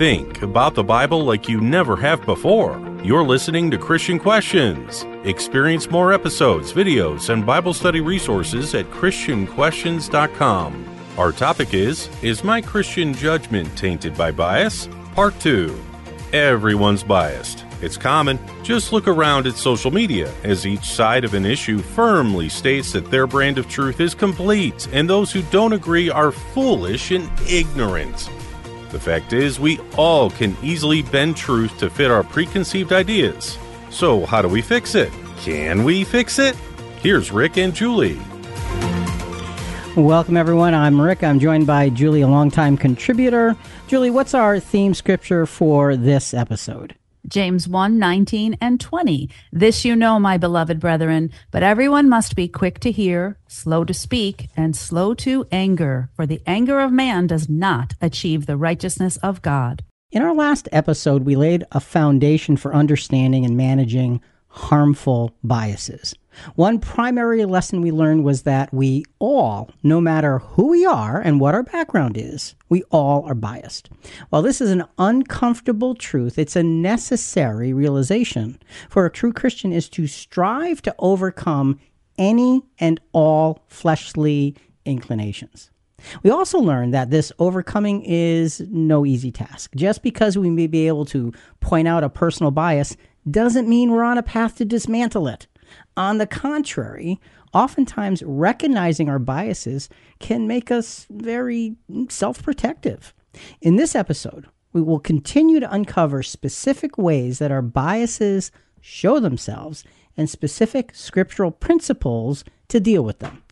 Think about the Bible like you never have before. You're listening to Christian Questions. Experience more episodes, videos, and Bible study resources at ChristianQuestions.com. Our topic is Is my Christian judgment tainted by bias? Part 2. Everyone's biased. It's common. Just look around at social media, as each side of an issue firmly states that their brand of truth is complete, and those who don't agree are foolish and ignorant. The fact is, we all can easily bend truth to fit our preconceived ideas. So, how do we fix it? Can we fix it? Here's Rick and Julie. Welcome, everyone. I'm Rick. I'm joined by Julie, a longtime contributor. Julie, what's our theme scripture for this episode? James 1 19 and 20. This you know, my beloved brethren, but everyone must be quick to hear, slow to speak, and slow to anger, for the anger of man does not achieve the righteousness of God. In our last episode, we laid a foundation for understanding and managing harmful biases. One primary lesson we learned was that we all, no matter who we are and what our background is, we all are biased. While this is an uncomfortable truth, it's a necessary realization. For a true Christian is to strive to overcome any and all fleshly inclinations. We also learned that this overcoming is no easy task. Just because we may be able to point out a personal bias doesn't mean we're on a path to dismantle it. On the contrary, oftentimes recognizing our biases can make us very self protective. In this episode, we will continue to uncover specific ways that our biases show themselves and specific scriptural principles to deal with them.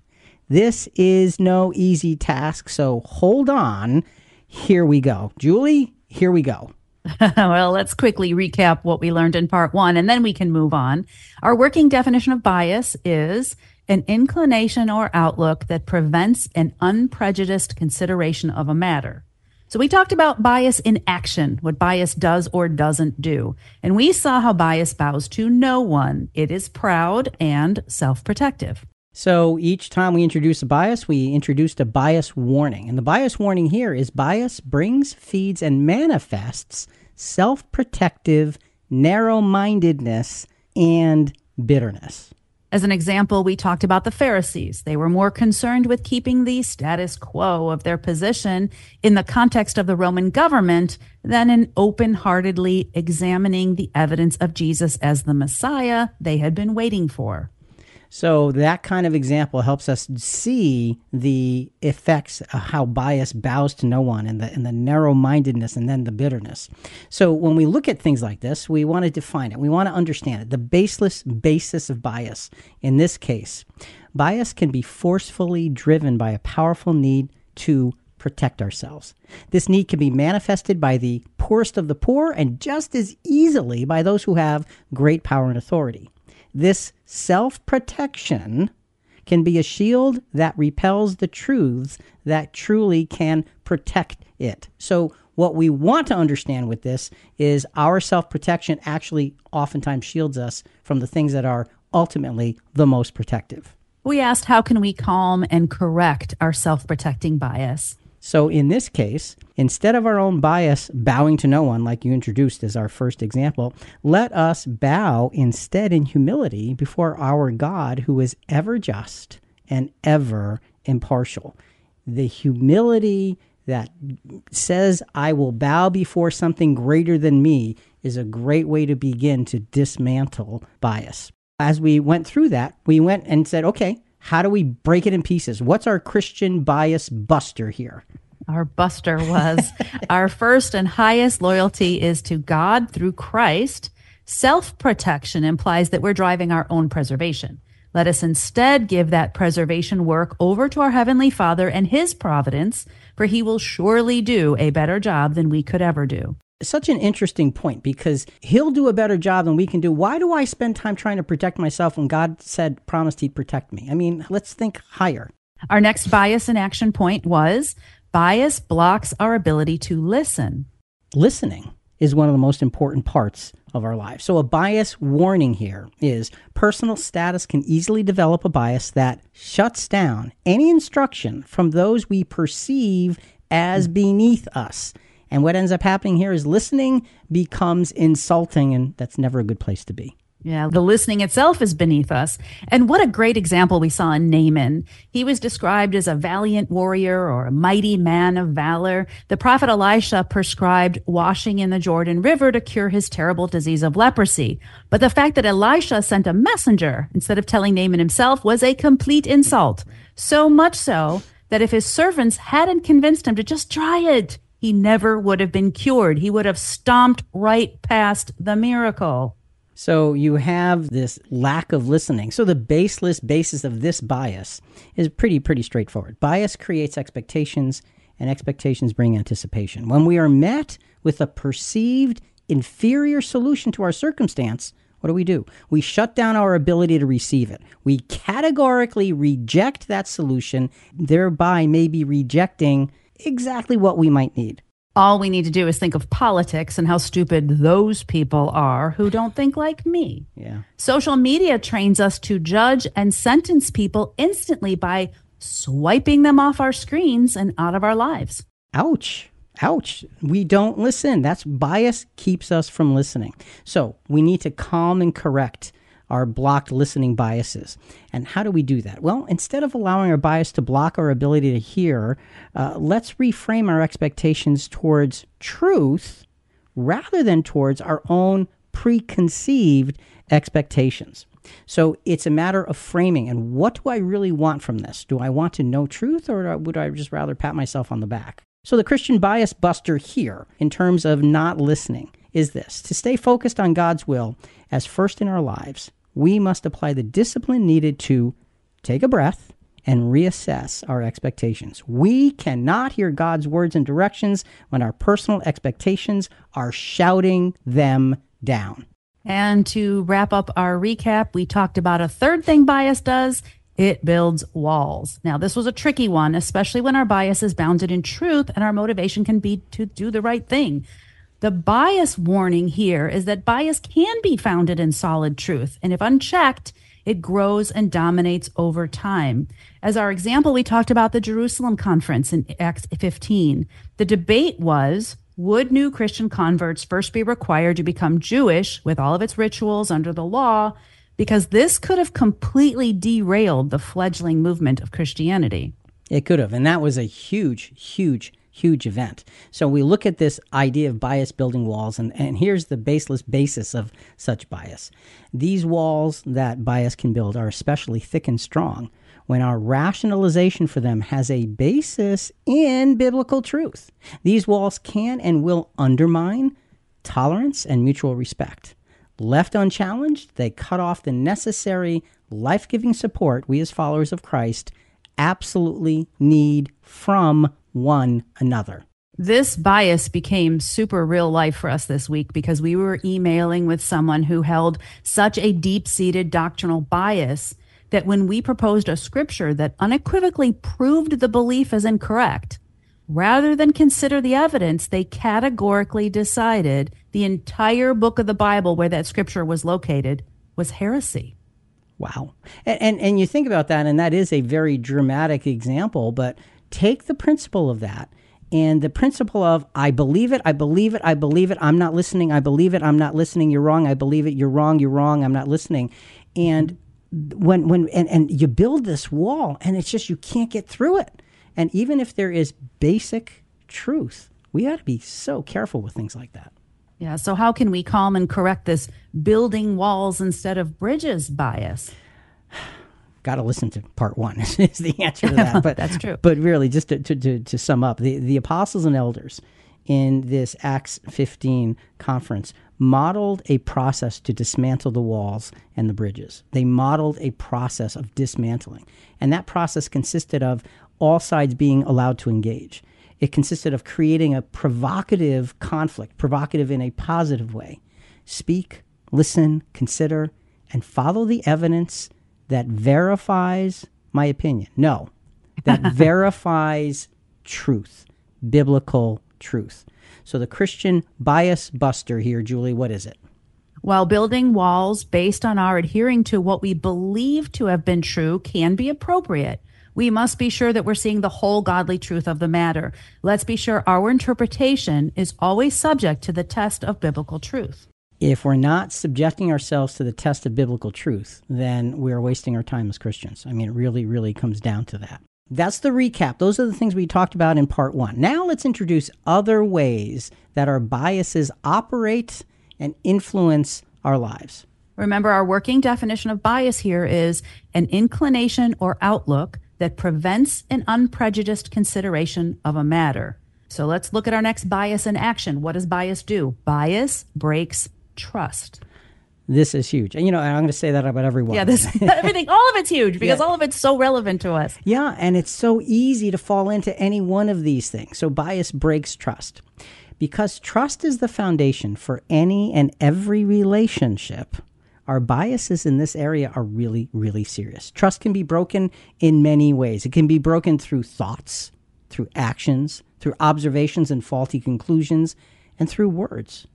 This is no easy task, so hold on. Here we go. Julie, here we go. well, let's quickly recap what we learned in part one, and then we can move on. Our working definition of bias is an inclination or outlook that prevents an unprejudiced consideration of a matter. So we talked about bias in action, what bias does or doesn't do. And we saw how bias bows to no one. It is proud and self protective. So each time we introduce a bias, we introduced a bias warning. And the bias warning here is bias brings, feeds, and manifests self protective, narrow mindedness, and bitterness. As an example, we talked about the Pharisees. They were more concerned with keeping the status quo of their position in the context of the Roman government than in open heartedly examining the evidence of Jesus as the Messiah they had been waiting for. So that kind of example helps us see the effects of how bias bows to no one and the and the narrow mindedness and then the bitterness. So when we look at things like this, we want to define it. We want to understand it. The baseless basis of bias in this case, bias can be forcefully driven by a powerful need to protect ourselves. This need can be manifested by the poorest of the poor and just as easily by those who have great power and authority. This self protection can be a shield that repels the truths that truly can protect it. So, what we want to understand with this is our self protection actually oftentimes shields us from the things that are ultimately the most protective. We asked how can we calm and correct our self protecting bias? So in this case, instead of our own bias bowing to no one, like you introduced as our first example, let us bow instead in humility before our God who is ever just and ever impartial. The humility that says, I will bow before something greater than me, is a great way to begin to dismantle bias. As we went through that, we went and said, okay, how do we break it in pieces? What's our Christian bias buster here? Our buster was our first and highest loyalty is to God through Christ. Self protection implies that we're driving our own preservation. Let us instead give that preservation work over to our Heavenly Father and His providence, for He will surely do a better job than we could ever do such an interesting point because he'll do a better job than we can do. Why do I spend time trying to protect myself when God said, promised he'd protect me? I mean, let's think higher. Our next bias and action point was bias blocks our ability to listen. Listening is one of the most important parts of our lives. So, a bias warning here is personal status can easily develop a bias that shuts down any instruction from those we perceive as beneath us And what ends up happening here is listening becomes insulting, and that's never a good place to be. Yeah, the listening itself is beneath us. And what a great example we saw in Naaman. He was described as a valiant warrior or a mighty man of valor. The prophet Elisha prescribed washing in the Jordan River to cure his terrible disease of leprosy. But the fact that Elisha sent a messenger instead of telling Naaman himself was a complete insult. So much so that if his servants hadn't convinced him to just try it, he never would have been cured. He would have stomped right past the miracle. So you have this lack of listening. So the baseless basis of this bias is pretty pretty straightforward. Bias creates expectations and expectations bring anticipation. When we are met with a perceived inferior solution to our circumstance, what do we do? We shut down our ability to receive it. We categorically reject that solution, thereby maybe rejecting exactly what we might need. All we need to do is think of politics and how stupid those people are who don't think like me. Yeah. Social media trains us to judge and sentence people instantly by swiping them off our screens and out of our lives. Ouch. Ouch. We don't listen. That's bias keeps us from listening. So we need to calm and correct our blocked listening biases. And how do we do that? Well, instead of allowing our bias to block our ability to hear, uh, let's reframe our expectations towards truth rather than towards our own preconceived expectations. So it's a matter of framing and what do I really want from this? Do I want to know truth or would I just rather pat myself on the back? So the Christian bias buster here, in terms of not listening, is this to stay focused on God's will as first in our lives we must apply the discipline needed to take a breath and reassess our expectations. We cannot hear God's words and directions when our personal expectations are shouting them down. And to wrap up our recap, we talked about a third thing bias does it builds walls. Now, this was a tricky one, especially when our bias is bounded in truth and our motivation can be to do the right thing. The bias warning here is that bias can be founded in solid truth, and if unchecked, it grows and dominates over time. As our example, we talked about the Jerusalem conference in Acts 15. The debate was would new Christian converts first be required to become Jewish with all of its rituals under the law? Because this could have completely derailed the fledgling movement of Christianity. It could have. And that was a huge, huge huge event. So we look at this idea of bias building walls, and, and here's the baseless basis of such bias. These walls that bias can build are especially thick and strong when our rationalization for them has a basis in biblical truth. These walls can and will undermine tolerance and mutual respect. Left unchallenged, they cut off the necessary life giving support we as followers of Christ absolutely need from one another. This bias became super real life for us this week because we were emailing with someone who held such a deep seated doctrinal bias that when we proposed a scripture that unequivocally proved the belief as incorrect, rather than consider the evidence, they categorically decided the entire book of the Bible where that scripture was located was heresy. Wow. And, and, and you think about that, and that is a very dramatic example, but take the principle of that and the principle of I believe it, I believe it, I believe it, I'm not listening, I believe it, I'm not listening, you're wrong, I believe it, you're wrong, you're wrong, I'm not listening. And when when and, and you build this wall and it's just you can't get through it. And even if there is basic truth, we ought to be so careful with things like that. Yeah, so how can we calm and correct this building walls instead of bridges bias? Got to listen to part one is the answer to that. But that's true. But really, just to, to, to, to sum up, the, the apostles and elders in this Acts 15 conference modeled a process to dismantle the walls and the bridges. They modeled a process of dismantling. And that process consisted of all sides being allowed to engage. It consisted of creating a provocative conflict, provocative in a positive way. Speak, listen, consider, and follow the evidence that verifies my opinion. No, that verifies truth, biblical truth. So the Christian bias buster here, Julie, what is it? While building walls based on our adhering to what we believe to have been true can be appropriate, We must be sure that we're seeing the whole godly truth of the matter. Let's be sure our interpretation is always subject to the test of biblical truth. If we're not subjecting ourselves to the test of biblical truth, then we're wasting our time as Christians. I mean, it really, really comes down to that. That's the recap. Those are the things we talked about in part one. Now let's introduce other ways that our biases operate and influence our lives. Remember, our working definition of bias here is an inclination or outlook that prevents an unprejudiced consideration of a matter. So let's look at our next bias in action. What does bias do? Bias breaks trust. This is huge. And you know, I'm going to say that about everyone. Yeah, this everything all of it's huge because yeah. all of it's so relevant to us. Yeah, and it's so easy to fall into any one of these things. So bias breaks trust. Because trust is the foundation for any and every relationship, our biases in this area are really, really serious. Trust can be broken in many ways. It can be broken through thoughts, through actions, through observations and faulty conclusions, and through words.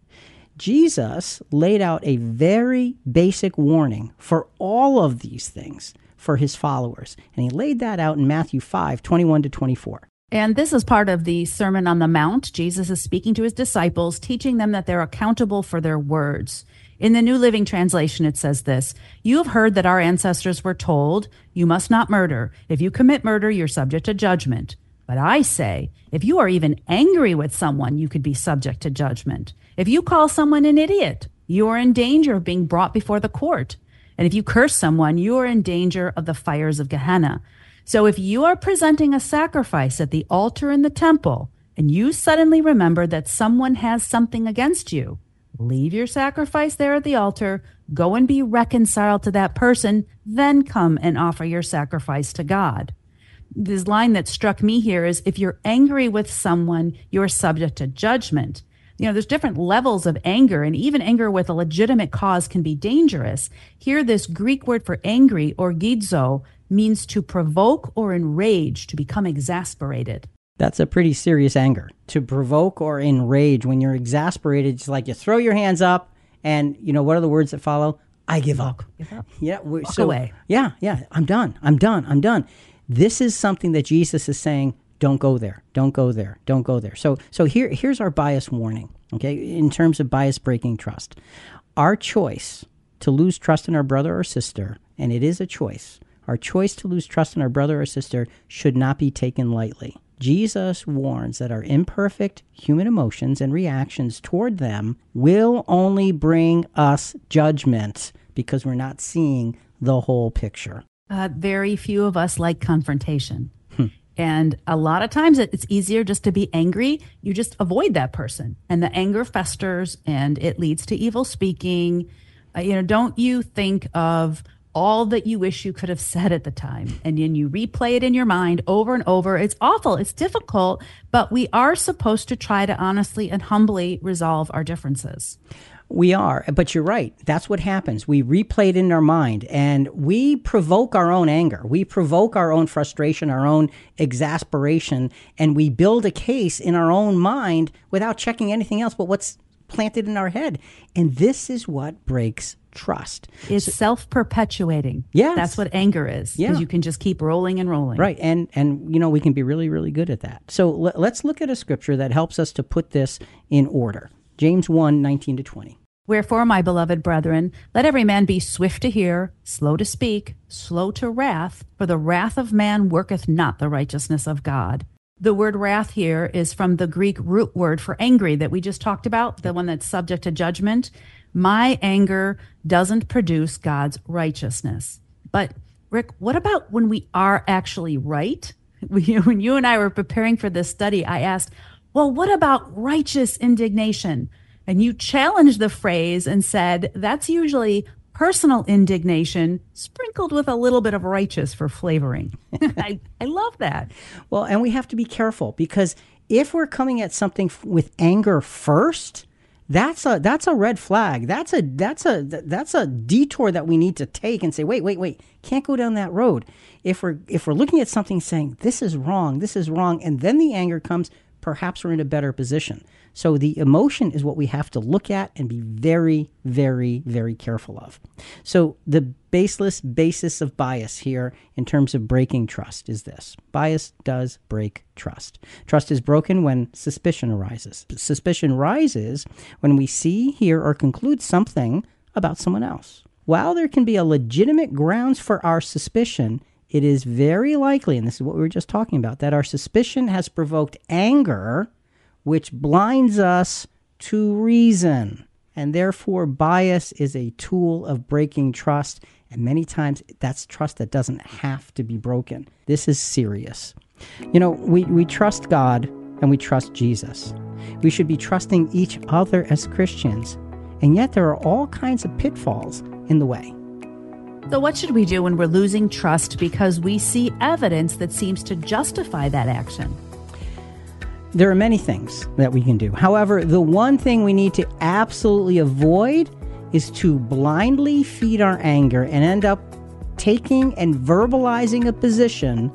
Jesus laid out a very basic warning for all of these things for his followers. And he laid that out in Matthew 5 21 to 24. And this is part of the Sermon on the Mount. Jesus is speaking to his disciples, teaching them that they're accountable for their words. In the New Living Translation, it says this You have heard that our ancestors were told, You must not murder. If you commit murder, you're subject to judgment. But I say, if you are even angry with someone, you could be subject to judgment. If you call someone an idiot, you are in danger of being brought before the court. And if you curse someone, you are in danger of the fires of Gehenna. So if you are presenting a sacrifice at the altar in the temple, and you suddenly remember that someone has something against you, leave your sacrifice there at the altar, go and be reconciled to that person, then come and offer your sacrifice to God this line that struck me here is if you're angry with someone, you're subject to judgment. You know, there's different levels of anger, and even anger with a legitimate cause can be dangerous. Here, this Greek word for angry, orgizo, means to provoke or enrage, to become exasperated. That's a pretty serious anger. To provoke or enrage when you're exasperated, it's like you throw your hands up, and you know what are the words that follow? I give up. Give up. Yeah, Walk so, away. Yeah, yeah. I'm done. I'm done. I'm done. This is something that Jesus is saying, don't go there. Don't go there. Don't go there. So so here here's our bias warning, okay? In terms of bias breaking trust. Our choice to lose trust in our brother or sister, and it is a choice. Our choice to lose trust in our brother or sister should not be taken lightly. Jesus warns that our imperfect human emotions and reactions toward them will only bring us judgment because we're not seeing the whole picture uh, very few of us like confrontation. Hmm. And a lot of times it's easier just to be angry. You just avoid that person. And the anger festers and it leads to evil speaking. Uh, you know, don't you think of all that you wish you could have said at the time and then you replay it in your mind over and over. It's awful. It's difficult, but we are supposed to try to honestly and humbly resolve our differences. We are, but you're right. That's what happens. We replay it in our mind and we provoke our own anger. We provoke our own frustration, our own exasperation, and we build a case in our own mind without checking anything else but what's planted in our head. And this is what breaks trust. It's so, self-perpetuating. Yeah, that's what anger is. Yeah, you can just keep rolling and rolling. Right, and and you know we can be really really good at that. So l- let's look at a scripture that helps us to put this in order. James 1, 19 to 20. Wherefore, my beloved brethren, let every man be swift to hear, slow to speak, slow to wrath, for the wrath of man worketh not the righteousness of God. The word wrath here is from the Greek root word for angry that we just talked about, the one that's subject to judgment. My anger doesn't produce God's righteousness. But, Rick, what about when we are actually right? When you and I were preparing for this study, I asked, well, what about righteous indignation? And you challenged the phrase and said that's usually personal indignation sprinkled with a little bit of righteous for flavoring. I, I love that. Well, and we have to be careful because if we're coming at something with anger first, that's a that's a red flag. That's a that's a that's a detour that we need to take and say, wait, wait, wait, can't go down that road. If we're if we're looking at something saying this is wrong, this is wrong, and then the anger comes, perhaps we're in a better position. So the emotion is what we have to look at and be very, very, very careful of. So the baseless basis of bias here in terms of breaking trust is this bias does break trust. Trust is broken when suspicion arises. Suspicion rises when we see, hear, or conclude something about someone else. While there can be a legitimate grounds for our suspicion, it is very likely, and this is what we were just talking about, that our suspicion has provoked anger, which blinds us to reason. And therefore, bias is a tool of breaking trust. And many times, that's trust that doesn't have to be broken. This is serious. You know, we, we trust God and we trust Jesus. We should be trusting each other as Christians. And yet, there are all kinds of pitfalls in the way. So, what should we do when we're losing trust because we see evidence that seems to justify that action? There are many things that we can do. However, the one thing we need to absolutely avoid is to blindly feed our anger and end up taking and verbalizing a position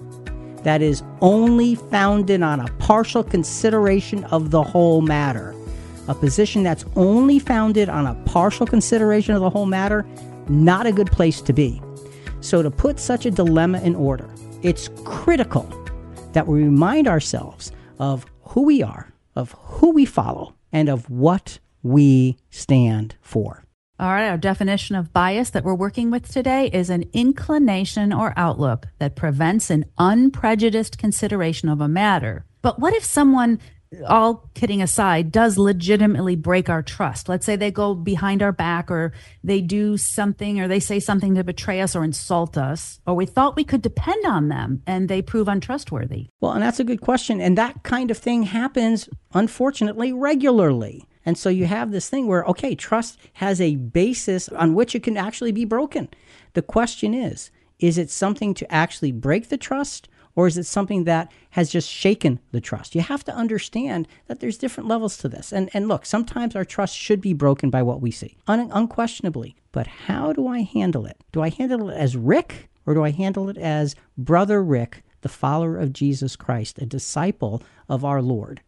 that is only founded on a partial consideration of the whole matter. A position that's only founded on a partial consideration of the whole matter not a good place to be. So, to put such a dilemma in order, it's critical that we remind ourselves of who we are, of who we follow, and of what we stand for. All right, our definition of bias that we're working with today is an inclination or outlook that prevents an unprejudiced consideration of a matter. But what if someone all kidding aside, does legitimately break our trust. Let's say they go behind our back or they do something or they say something to betray us or insult us, or we thought we could depend on them and they prove untrustworthy. Well, and that's a good question. And that kind of thing happens, unfortunately, regularly. And so you have this thing where, okay, trust has a basis on which it can actually be broken. The question is, is it something to actually break the trust? Or is it something that has just shaken the trust? You have to understand that there's different levels to this. And, and look, sometimes our trust should be broken by what we see, un- unquestionably. But how do I handle it? Do I handle it as Rick or do I handle it as Brother Rick, the follower of Jesus Christ, a disciple of our Lord?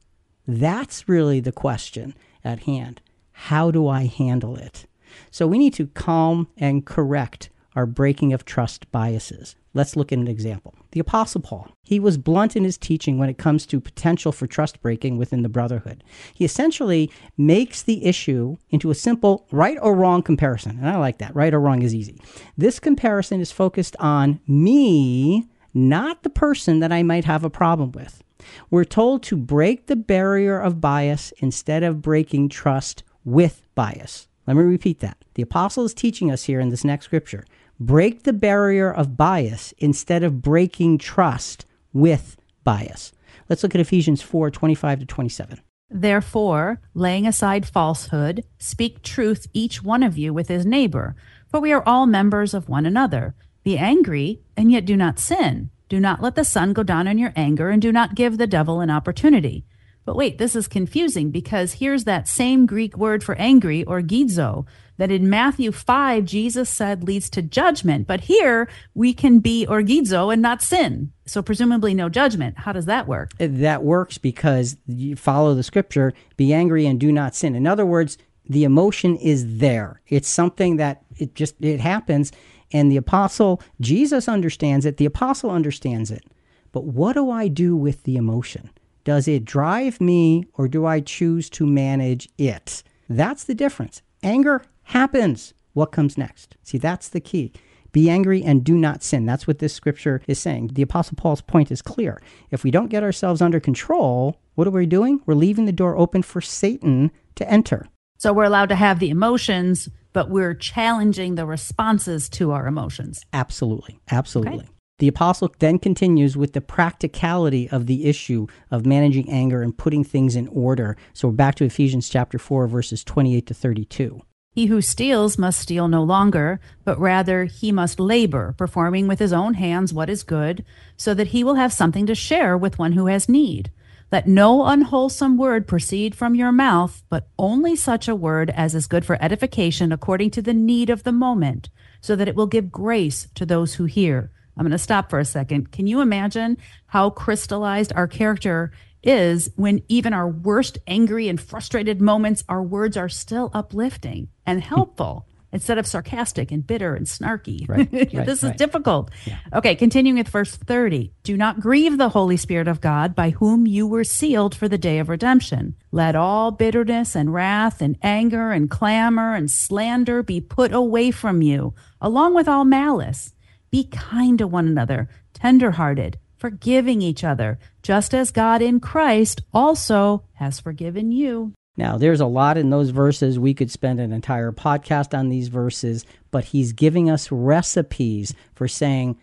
That's really the question at hand. How do I handle it? So we need to calm and correct our breaking of trust biases. Let's look at an example. The Apostle Paul. He was blunt in his teaching when it comes to potential for trust breaking within the brotherhood. He essentially makes the issue into a simple right or wrong comparison. And I like that. Right or wrong is easy. This comparison is focused on me, not the person that I might have a problem with. We're told to break the barrier of bias instead of breaking trust with bias. Let me repeat that. The apostle is teaching us here in this next scripture break the barrier of bias instead of breaking trust with bias. Let's look at Ephesians 4 25 to 27. Therefore, laying aside falsehood, speak truth each one of you with his neighbor, for we are all members of one another. Be angry, and yet do not sin. Do not let the sun go down in your anger, and do not give the devil an opportunity. But wait, this is confusing because here's that same Greek word for angry, orgizo, that in Matthew 5, Jesus said leads to judgment. But here we can be orgizo and not sin. So presumably no judgment. How does that work? That works because you follow the scripture be angry and do not sin. In other words, the emotion is there. It's something that it just it happens and the apostle Jesus understands it, the apostle understands it. But what do I do with the emotion? Does it drive me or do I choose to manage it? That's the difference. Anger happens. What comes next? See, that's the key. Be angry and do not sin. That's what this scripture is saying. The Apostle Paul's point is clear. If we don't get ourselves under control, what are we doing? We're leaving the door open for Satan to enter. So we're allowed to have the emotions, but we're challenging the responses to our emotions. Absolutely. Absolutely. Okay. The apostle then continues with the practicality of the issue of managing anger and putting things in order. So we're back to Ephesians chapter 4, verses 28 to 32. He who steals must steal no longer, but rather he must labor, performing with his own hands what is good, so that he will have something to share with one who has need. Let no unwholesome word proceed from your mouth, but only such a word as is good for edification according to the need of the moment, so that it will give grace to those who hear. I'm going to stop for a second. Can you imagine how crystallized our character is when even our worst angry and frustrated moments, our words are still uplifting and hmm. helpful instead of sarcastic and bitter and snarky. Right, right, this right. is difficult. Okay, continuing with verse 30. Do not grieve the Holy Spirit of God by whom you were sealed for the day of redemption. Let all bitterness and wrath and anger and clamor and slander be put away from you, along with all malice. Be kind to one another, tenderhearted, forgiving each other, just as God in Christ also has forgiven you. Now, there's a lot in those verses. We could spend an entire podcast on these verses, but he's giving us recipes for saying,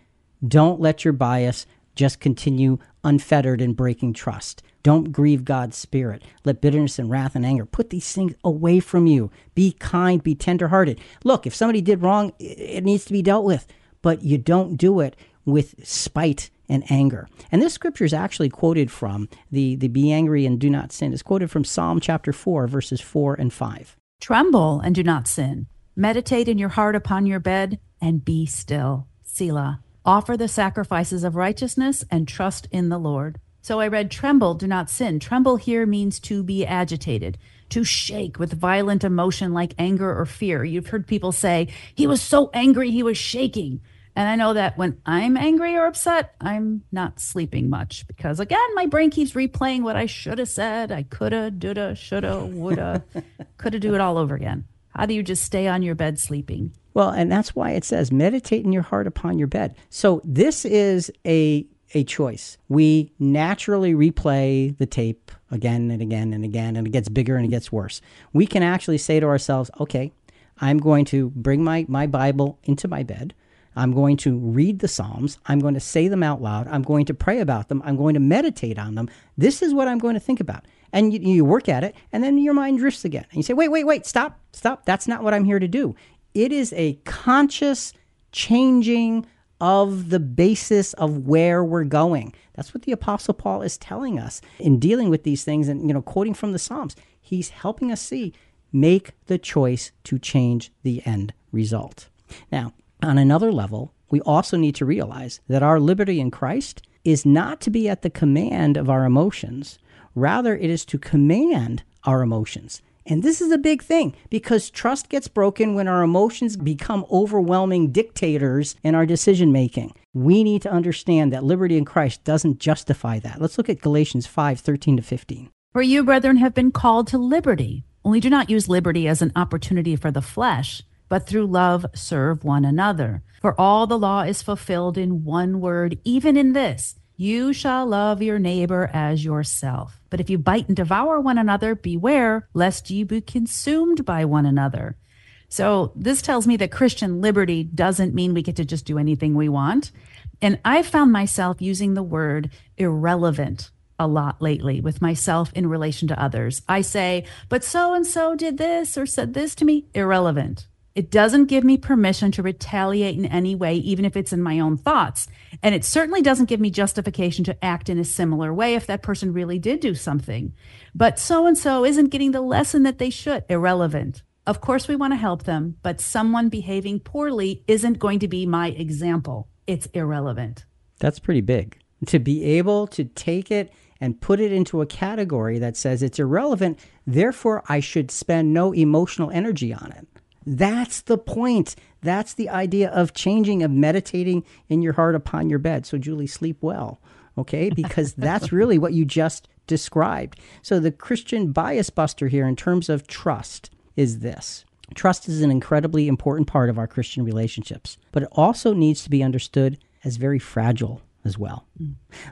don't let your bias just continue unfettered and breaking trust. Don't grieve God's spirit. Let bitterness and wrath and anger put these things away from you. Be kind, be tenderhearted. Look, if somebody did wrong, it needs to be dealt with, but you don't do it with spite and anger. And this scripture is actually quoted from the, the be angry and do not sin. It's quoted from Psalm chapter 4, verses 4 and 5. Tremble and do not sin. Meditate in your heart upon your bed and be still. Selah. Offer the sacrifices of righteousness and trust in the Lord. So I read, Tremble, do not sin. Tremble here means to be agitated, to shake with violent emotion like anger or fear. You've heard people say, He was so angry, he was shaking. And I know that when I'm angry or upset, I'm not sleeping much because, again, my brain keeps replaying what I should have said. I coulda, doulda, shoulda, woulda, coulda do it all over again. How do you just stay on your bed sleeping? Well, and that's why it says meditate in your heart upon your bed. So this is a a choice. We naturally replay the tape again and again and again and it gets bigger and it gets worse. We can actually say to ourselves, "Okay, I'm going to bring my my Bible into my bed. I'm going to read the Psalms. I'm going to say them out loud. I'm going to pray about them. I'm going to meditate on them. This is what I'm going to think about." And you, you work at it, and then your mind drifts again. And you say, wait, wait, wait, stop, stop. That's not what I'm here to do. It is a conscious changing of the basis of where we're going. That's what the apostle Paul is telling us in dealing with these things and you know quoting from the Psalms. He's helping us see make the choice to change the end result. Now, on another level, we also need to realize that our liberty in Christ is not to be at the command of our emotions. Rather, it is to command our emotions. And this is a big thing because trust gets broken when our emotions become overwhelming dictators in our decision making. We need to understand that liberty in Christ doesn't justify that. Let's look at Galatians 5 13 to 15. For you, brethren, have been called to liberty. Only do not use liberty as an opportunity for the flesh, but through love serve one another. For all the law is fulfilled in one word, even in this you shall love your neighbor as yourself. But if you bite and devour one another, beware lest you be consumed by one another. So this tells me that Christian liberty doesn't mean we get to just do anything we want. And I found myself using the word irrelevant a lot lately with myself in relation to others. I say, but so and so did this or said this to me, irrelevant. It doesn't give me permission to retaliate in any way, even if it's in my own thoughts. And it certainly doesn't give me justification to act in a similar way if that person really did do something. But so and so isn't getting the lesson that they should. Irrelevant. Of course, we want to help them, but someone behaving poorly isn't going to be my example. It's irrelevant. That's pretty big. To be able to take it and put it into a category that says it's irrelevant, therefore I should spend no emotional energy on it. That's the point. That's the idea of changing, of meditating in your heart upon your bed. So, Julie, sleep well, okay? Because that's really what you just described. So, the Christian bias buster here in terms of trust is this trust is an incredibly important part of our Christian relationships, but it also needs to be understood as very fragile as well.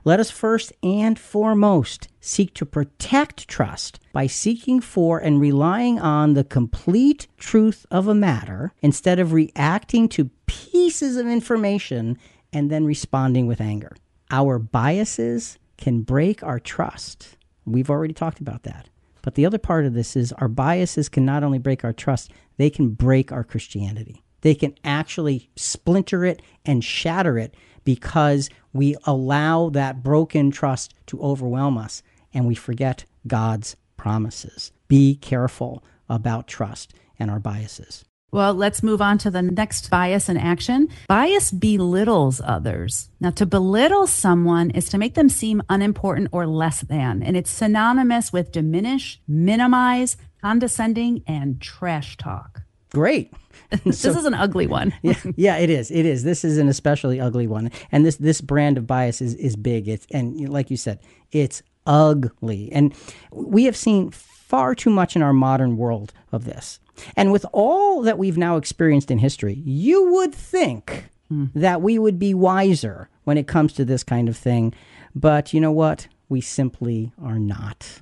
Let us first and foremost seek to protect trust by seeking for and relying on the complete truth of a matter instead of reacting to pieces of information and then responding with anger. Our biases can break our trust. We've already talked about that. But the other part of this is our biases can not only break our trust, they can break our Christianity. They can actually splinter it and shatter it because we allow that broken trust to overwhelm us and we forget God's promises. Be careful about trust and our biases. Well, let's move on to the next bias in action. Bias belittles others. Now, to belittle someone is to make them seem unimportant or less than, and it's synonymous with diminish, minimize, condescending, and trash talk. Great. this is an ugly one. yeah, yeah, it is. It is. This is an especially ugly one, and this this brand of bias is is big. It's and like you said, it's ugly, and we have seen far too much in our modern world of this. And with all that we've now experienced in history, you would think hmm. that we would be wiser when it comes to this kind of thing. But you know what? We simply are not.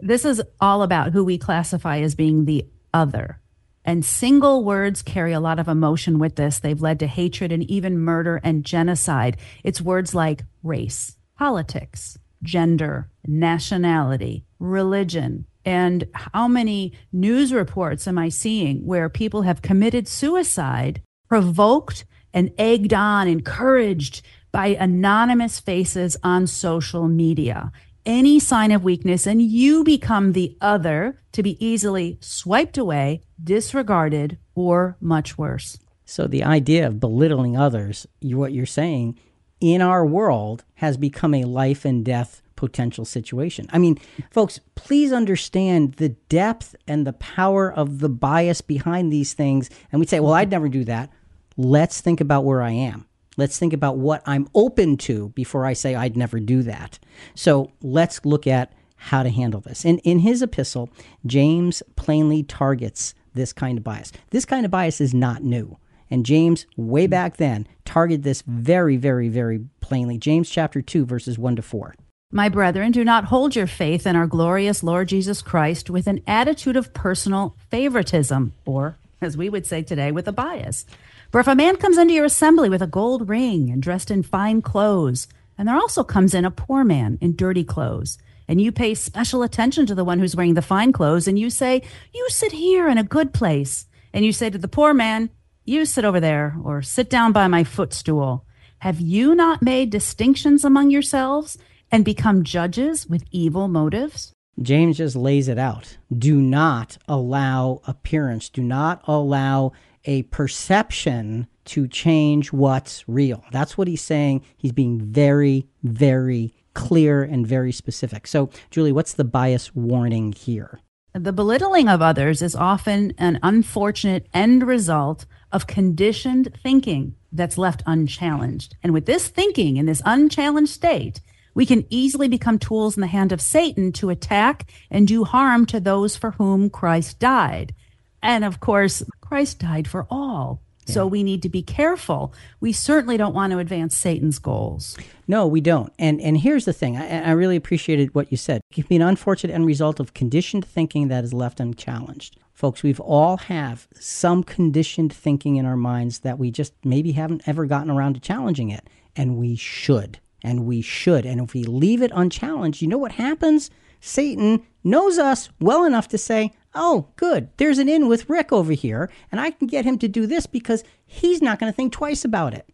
This is all about who we classify as being the other. And single words carry a lot of emotion with this. They've led to hatred and even murder and genocide. It's words like race, politics, gender, nationality, religion, and how many news reports am I seeing where people have committed suicide, provoked and egged on, encouraged by anonymous faces on social media? Any sign of weakness, and you become the other to be easily swiped away, disregarded, or much worse. So, the idea of belittling others, what you're saying, in our world has become a life and death potential situation. I mean, folks, please understand the depth and the power of the bias behind these things. And we say, well, I'd never do that. Let's think about where I am. Let's think about what I'm open to before I say I'd never do that. So let's look at how to handle this. And in his epistle, James plainly targets this kind of bias. This kind of bias is not new. And James, way mm-hmm. back then, targeted this very, very, very plainly. James chapter 2, verses 1 to 4. My brethren, do not hold your faith in our glorious Lord Jesus Christ with an attitude of personal favoritism, or, as we would say today, with a bias. For if a man comes into your assembly with a gold ring and dressed in fine clothes, and there also comes in a poor man in dirty clothes, and you pay special attention to the one who's wearing the fine clothes, and you say, You sit here in a good place, and you say to the poor man, You sit over there, or sit down by my footstool. Have you not made distinctions among yourselves? and become judges with evil motives? James just lays it out. Do not allow appearance, do not allow a perception to change what's real. That's what he's saying. He's being very, very clear and very specific. So, Julie, what's the bias warning here? The belittling of others is often an unfortunate end result of conditioned thinking that's left unchallenged. And with this thinking in this unchallenged state, we can easily become tools in the hand of Satan to attack and do harm to those for whom Christ died. And of course, Christ died for all. Yeah. So we need to be careful. We certainly don't want to advance Satan's goals. No, we don't. And and here's the thing. I, I really appreciated what you said. It can be an unfortunate end result of conditioned thinking that is left unchallenged. Folks, we've all have some conditioned thinking in our minds that we just maybe haven't ever gotten around to challenging it, and we should and we should. And if we leave it unchallenged, you know what happens? Satan knows us well enough to say, oh, good, there's an in with Rick over here, and I can get him to do this because he's not going to think twice about it.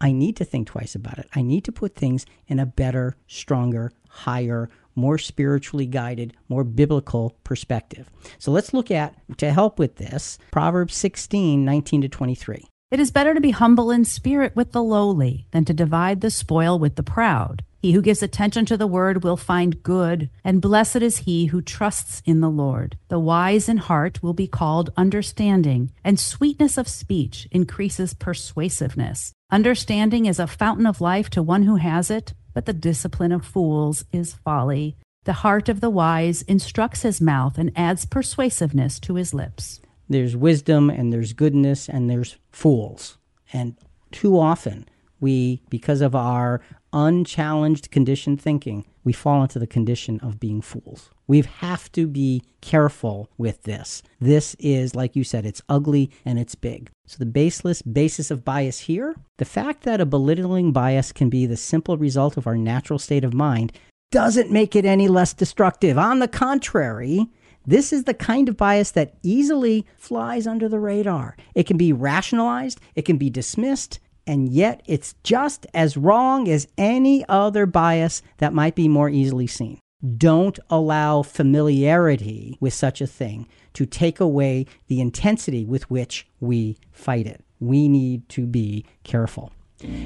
I need to think twice about it. I need to put things in a better, stronger, higher, more spiritually guided, more biblical perspective. So let's look at, to help with this, Proverbs 16, 19 to 23. It is better to be humble in spirit with the lowly than to divide the spoil with the proud. He who gives attention to the word will find good, and blessed is he who trusts in the Lord. The wise in heart will be called understanding, and sweetness of speech increases persuasiveness. Understanding is a fountain of life to one who has it, but the discipline of fools is folly. The heart of the wise instructs his mouth and adds persuasiveness to his lips there's wisdom and there's goodness and there's fools. And too often, we, because of our unchallenged conditioned thinking, we fall into the condition of being fools. We have to be careful with this. This is, like you said, it's ugly and it's big. So, the baseless basis of bias here, the fact that a belittling bias can be the simple result of our natural state of mind, doesn't make it any less destructive. On the contrary, this is the kind of bias that easily flies under the radar. It can be rationalized, it can be dismissed, and yet it's just as wrong as any other bias that might be more easily seen. Don't allow familiarity with such a thing to take away the intensity with which we fight it. We need to be careful.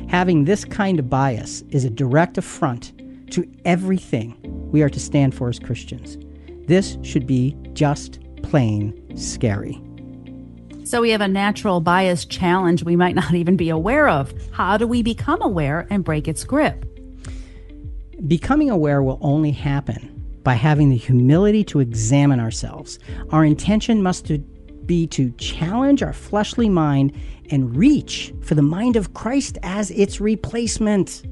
Having this kind of bias is a direct affront to everything we are to stand for as Christians. This should be just plain scary. So we have a natural bias challenge we might not even be aware of. How do we become aware and break its grip? Becoming aware will only happen by having the humility to examine ourselves. Our intention must be to challenge our fleshly mind and reach for the mind of Christ as its replacement.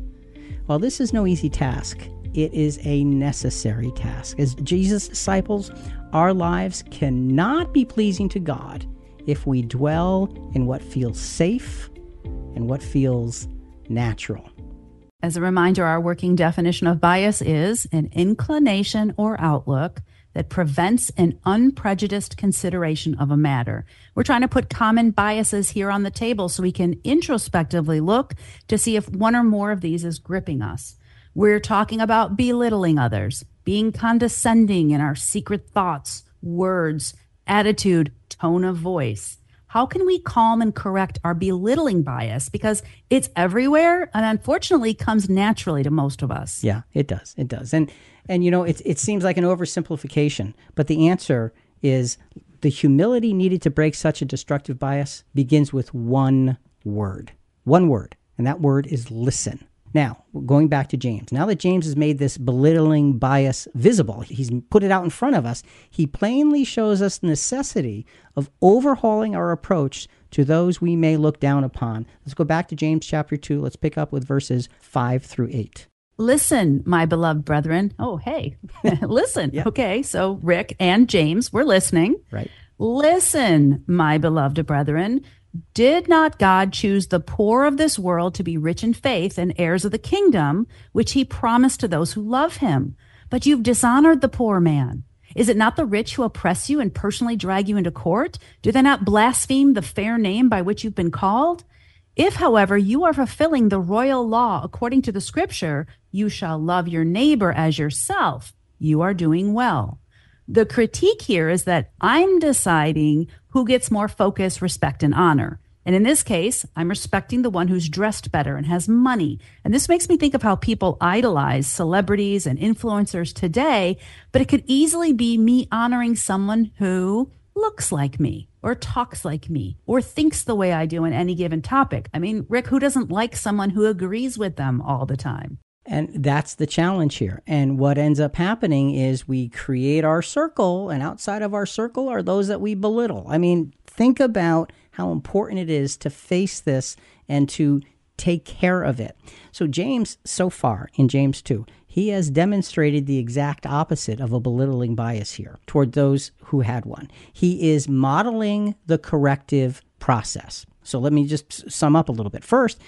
While this is no easy task, it is a necessary task. As Jesus' disciples, our lives cannot be pleasing to God if we dwell in what feels safe and what feels natural. As a reminder, our working definition of bias is an inclination or outlook that prevents an unprejudiced consideration of a matter. We're trying to put common biases here on the table so we can introspectively look to see if one or more of these is gripping us. We're talking about belittling others, being condescending in our secret thoughts, words, attitude, tone of voice. How can we calm and correct our belittling bias? Because it's everywhere and unfortunately comes naturally to most of us. Yeah it does. It does. And and you know it, it seems like an oversimplification but the answer is the humility needed to break such a destructive bias begins with one word one word and that word is listen now, going back to James, now that James has made this belittling bias visible, he's put it out in front of us, he plainly shows us the necessity of overhauling our approach to those we may look down upon. Let's go back to James chapter 2. Let's pick up with verses 5 through 8. Listen, my beloved brethren. Oh, hey, listen. yeah. Okay, so Rick and James, we're listening. Right. Listen, my beloved brethren. Did not God choose the poor of this world to be rich in faith and heirs of the kingdom, which he promised to those who love him? But you've dishonored the poor man. Is it not the rich who oppress you and personally drag you into court? Do they not blaspheme the fair name by which you've been called? If, however, you are fulfilling the royal law according to the scripture, you shall love your neighbor as yourself, you are doing well. The critique here is that I'm deciding who gets more focus, respect, and honor. And in this case, I'm respecting the one who's dressed better and has money. And this makes me think of how people idolize celebrities and influencers today, but it could easily be me honoring someone who looks like me or talks like me or thinks the way I do on any given topic. I mean, Rick, who doesn't like someone who agrees with them all the time? And that's the challenge here. And what ends up happening is we create our circle, and outside of our circle are those that we belittle. I mean, think about how important it is to face this and to take care of it. So, James, so far in James 2, he has demonstrated the exact opposite of a belittling bias here toward those who had one. He is modeling the corrective process. So let me just sum up a little bit. First,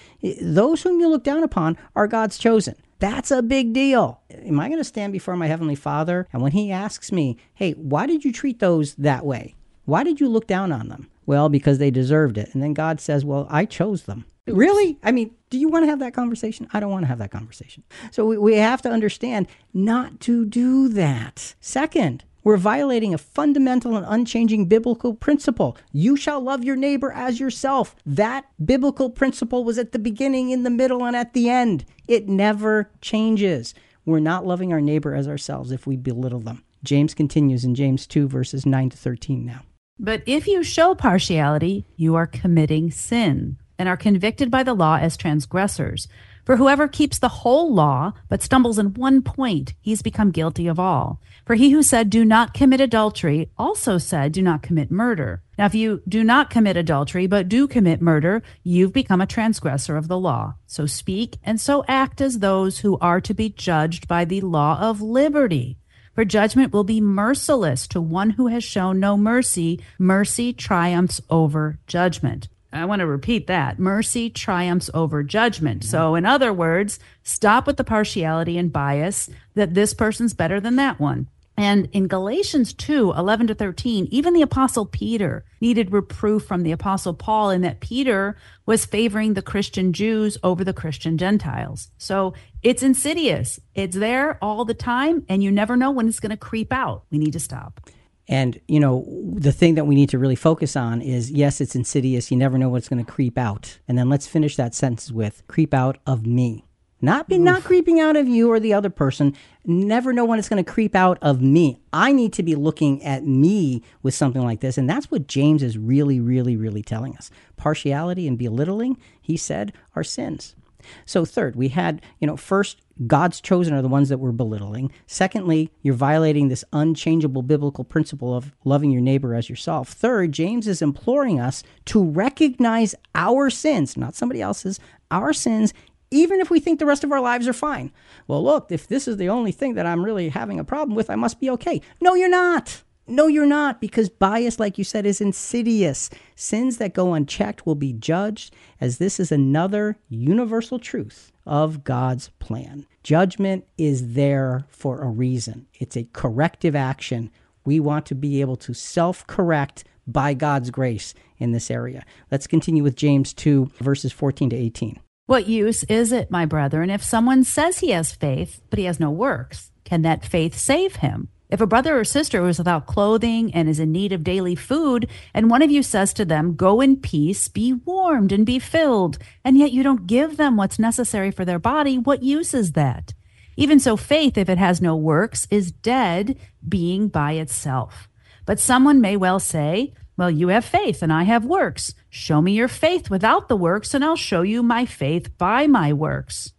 those whom you look down upon are God's chosen. That's a big deal. Am I going to stand before my Heavenly Father? And when He asks me, hey, why did you treat those that way? Why did you look down on them? Well, because they deserved it. And then God says, well, I chose them. Really? I mean, do you want to have that conversation? I don't want to have that conversation. So we, we have to understand not to do that. Second, we're violating a fundamental and unchanging biblical principle. You shall love your neighbor as yourself. That biblical principle was at the beginning, in the middle, and at the end. It never changes. We're not loving our neighbor as ourselves if we belittle them. James continues in James 2, verses 9 to 13 now. But if you show partiality, you are committing sin and are convicted by the law as transgressors. For whoever keeps the whole law but stumbles in one point, he's become guilty of all. For he who said, Do not commit adultery, also said, Do not commit murder. Now, if you do not commit adultery, but do commit murder, you've become a transgressor of the law. So speak and so act as those who are to be judged by the law of liberty. For judgment will be merciless to one who has shown no mercy. Mercy triumphs over judgment. I want to repeat that. Mercy triumphs over judgment. So, in other words, stop with the partiality and bias that this person's better than that one. And in Galatians 2 11 to 13, even the Apostle Peter needed reproof from the Apostle Paul in that Peter was favoring the Christian Jews over the Christian Gentiles. So it's insidious. It's there all the time, and you never know when it's going to creep out. We need to stop. And, you know, the thing that we need to really focus on is yes, it's insidious. You never know what's going to creep out. And then let's finish that sentence with creep out of me. Not be not creeping out of you or the other person. Never know when it's going to creep out of me. I need to be looking at me with something like this. And that's what James is really, really, really telling us. Partiality and belittling, he said, are sins. So third, we had, you know, first God's chosen are the ones that we're belittling. Secondly, you're violating this unchangeable biblical principle of loving your neighbor as yourself. Third, James is imploring us to recognize our sins, not somebody else's, our sins even if we think the rest of our lives are fine. Well, look, if this is the only thing that I'm really having a problem with, I must be okay. No, you're not. No, you're not, because bias, like you said, is insidious. Sins that go unchecked will be judged, as this is another universal truth of God's plan. Judgment is there for a reason, it's a corrective action. We want to be able to self correct by God's grace in this area. Let's continue with James 2, verses 14 to 18. What use is it, my brethren, if someone says he has faith, but he has no works? Can that faith save him? If a brother or sister is without clothing and is in need of daily food, and one of you says to them, Go in peace, be warmed and be filled, and yet you don't give them what's necessary for their body, what use is that? Even so, faith, if it has no works, is dead, being by itself. But someone may well say, well, you have faith and I have works. Show me your faith without the works, and I'll show you my faith by my works.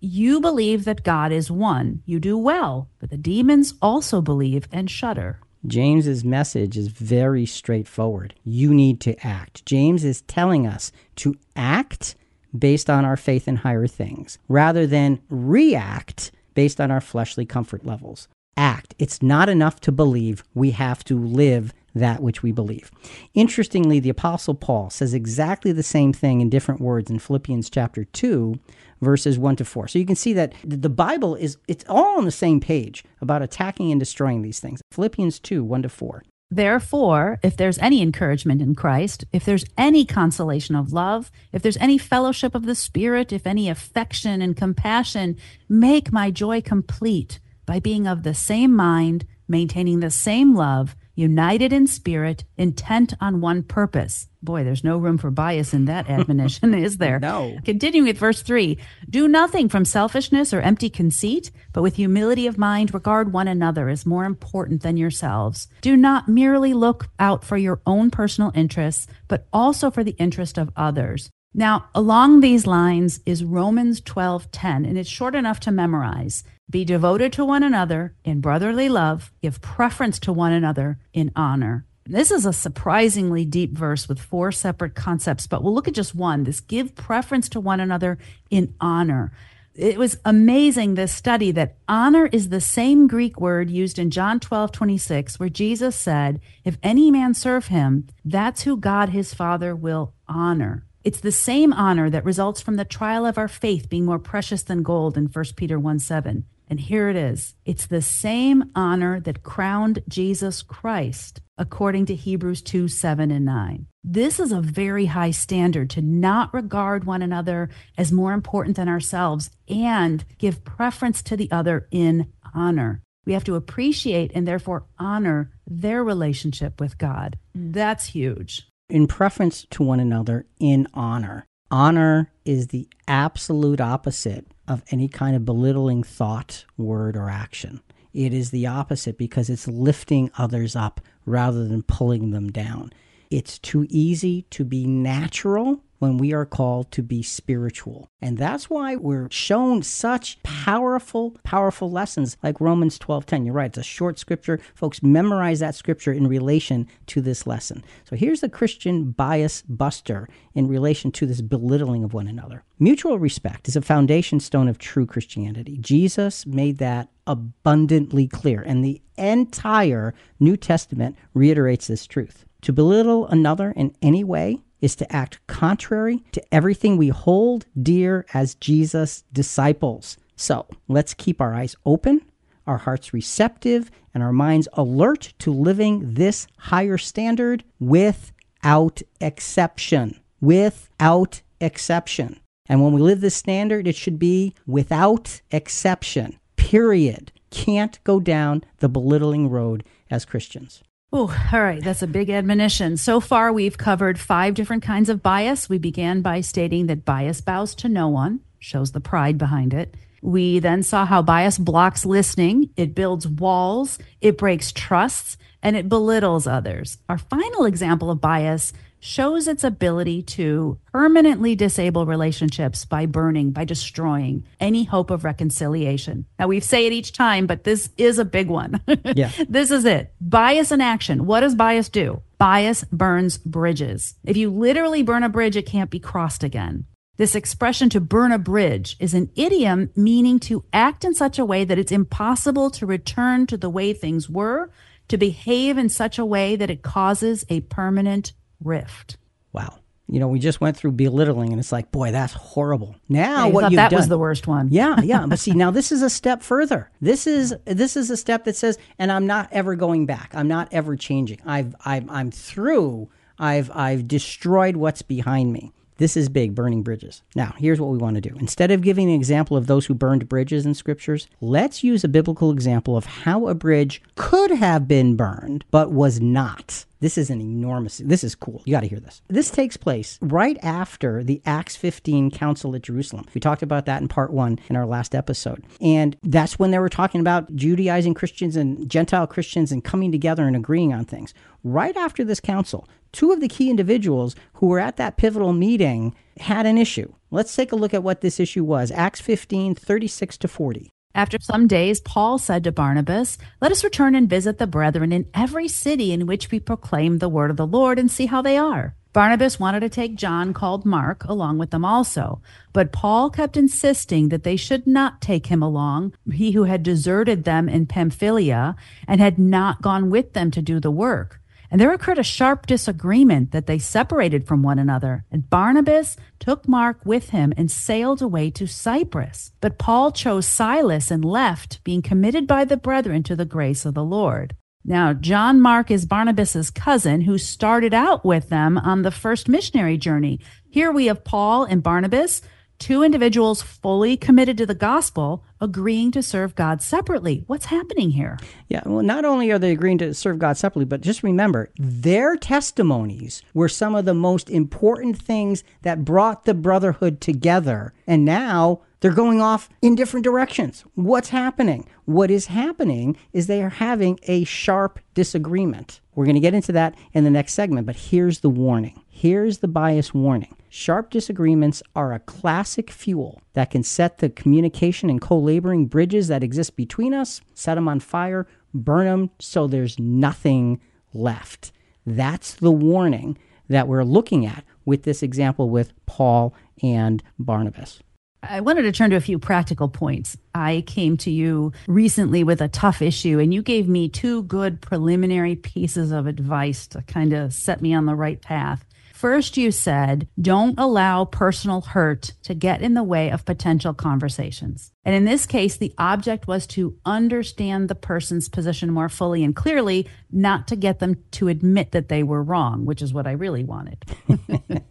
You believe that God is one. You do well, but the demons also believe and shudder. James's message is very straightforward. You need to act. James is telling us to act based on our faith in higher things rather than react based on our fleshly comfort levels. Act. It's not enough to believe, we have to live that which we believe. Interestingly, the Apostle Paul says exactly the same thing in different words in Philippians chapter 2, verses 1 to 4. So you can see that the Bible is it's all on the same page about attacking and destroying these things. Philippians 2, 1 to 4. Therefore, if there's any encouragement in Christ, if there's any consolation of love, if there's any fellowship of the Spirit, if any affection and compassion, make my joy complete by being of the same mind, maintaining the same love united in spirit, intent on one purpose. Boy, there's no room for bias in that admonition, is there? No. Continuing with verse 3 Do nothing from selfishness or empty conceit, but with humility of mind regard one another as more important than yourselves. Do not merely look out for your own personal interests, but also for the interest of others. Now, along these lines is Romans 12:10, and it's short enough to memorize. Be devoted to one another in brotherly love, give preference to one another in honor. This is a surprisingly deep verse with four separate concepts, but we'll look at just one. This give preference to one another in honor. It was amazing this study that honor is the same Greek word used in John 12, 26, where Jesus said, If any man serve him, that's who God his Father will honor. It's the same honor that results from the trial of our faith being more precious than gold in 1 Peter 1 7. And here it is. It's the same honor that crowned Jesus Christ, according to Hebrews 2 7 and 9. This is a very high standard to not regard one another as more important than ourselves and give preference to the other in honor. We have to appreciate and therefore honor their relationship with God. That's huge. In preference to one another in honor. Honor is the absolute opposite of any kind of belittling thought, word, or action. It is the opposite because it's lifting others up rather than pulling them down. It's too easy to be natural when we are called to be spiritual. And that's why we're shown such powerful, powerful lessons like Romans 12:10. You're right, it's a short scripture. Folks, memorize that scripture in relation to this lesson. So here's the Christian bias buster in relation to this belittling of one another. Mutual respect is a foundation stone of true Christianity. Jesus made that abundantly clear, and the entire New Testament reiterates this truth. To belittle another in any way is to act contrary to everything we hold dear as Jesus' disciples. So let's keep our eyes open, our hearts receptive, and our minds alert to living this higher standard without exception. Without exception. And when we live this standard, it should be without exception, period. Can't go down the belittling road as Christians. Oh, all right. That's a big admonition. So far, we've covered five different kinds of bias. We began by stating that bias bows to no one, shows the pride behind it. We then saw how bias blocks listening, it builds walls, it breaks trusts, and it belittles others. Our final example of bias shows its ability to permanently disable relationships by burning, by destroying any hope of reconciliation. Now, we say it each time, but this is a big one. Yeah. this is it. Bias in action. What does bias do? Bias burns bridges. If you literally burn a bridge, it can't be crossed again. This expression to burn a bridge is an idiom meaning to act in such a way that it's impossible to return to the way things were, to behave in such a way that it causes a permanent rift. Wow. You know, we just went through belittling, and it's like, boy, that's horrible. Now, I what you've that done, was the worst one. yeah, yeah. But see, now this is a step further. This is this is a step that says, and I'm not ever going back. I'm not ever changing. I've, I've I'm through. I've I've destroyed what's behind me. This is big, burning bridges. Now, here's what we want to do. Instead of giving an example of those who burned bridges in scriptures, let's use a biblical example of how a bridge could have been burned, but was not. This is an enormous, this is cool. You got to hear this. This takes place right after the Acts 15 Council at Jerusalem. We talked about that in part one in our last episode. And that's when they were talking about Judaizing Christians and Gentile Christians and coming together and agreeing on things. Right after this council, two of the key individuals who were at that pivotal meeting had an issue. Let's take a look at what this issue was. Acts 15, 36 to 40. After some days, Paul said to Barnabas, Let us return and visit the brethren in every city in which we proclaim the word of the Lord and see how they are. Barnabas wanted to take John, called Mark, along with them also, but Paul kept insisting that they should not take him along, he who had deserted them in Pamphylia and had not gone with them to do the work. And there occurred a sharp disagreement that they separated from one another. And Barnabas took Mark with him and sailed away to Cyprus. But Paul chose Silas and left, being committed by the brethren to the grace of the Lord. Now, John Mark is Barnabas's cousin who started out with them on the first missionary journey. Here we have Paul and Barnabas two individuals fully committed to the gospel agreeing to serve God separately. What's happening here? Yeah, well, not only are they agreeing to serve God separately, but just remember their testimonies were some of the most important things that brought the brotherhood together. And now they're going off in different directions. What's happening? What is happening is they are having a sharp disagreement. We're going to get into that in the next segment, but here's the warning. Here's the bias warning. Sharp disagreements are a classic fuel that can set the communication and co laboring bridges that exist between us, set them on fire, burn them so there's nothing left. That's the warning that we're looking at with this example with Paul and Barnabas. I wanted to turn to a few practical points. I came to you recently with a tough issue, and you gave me two good preliminary pieces of advice to kind of set me on the right path. First, you said, don't allow personal hurt to get in the way of potential conversations. And in this case, the object was to understand the person's position more fully and clearly, not to get them to admit that they were wrong, which is what I really wanted.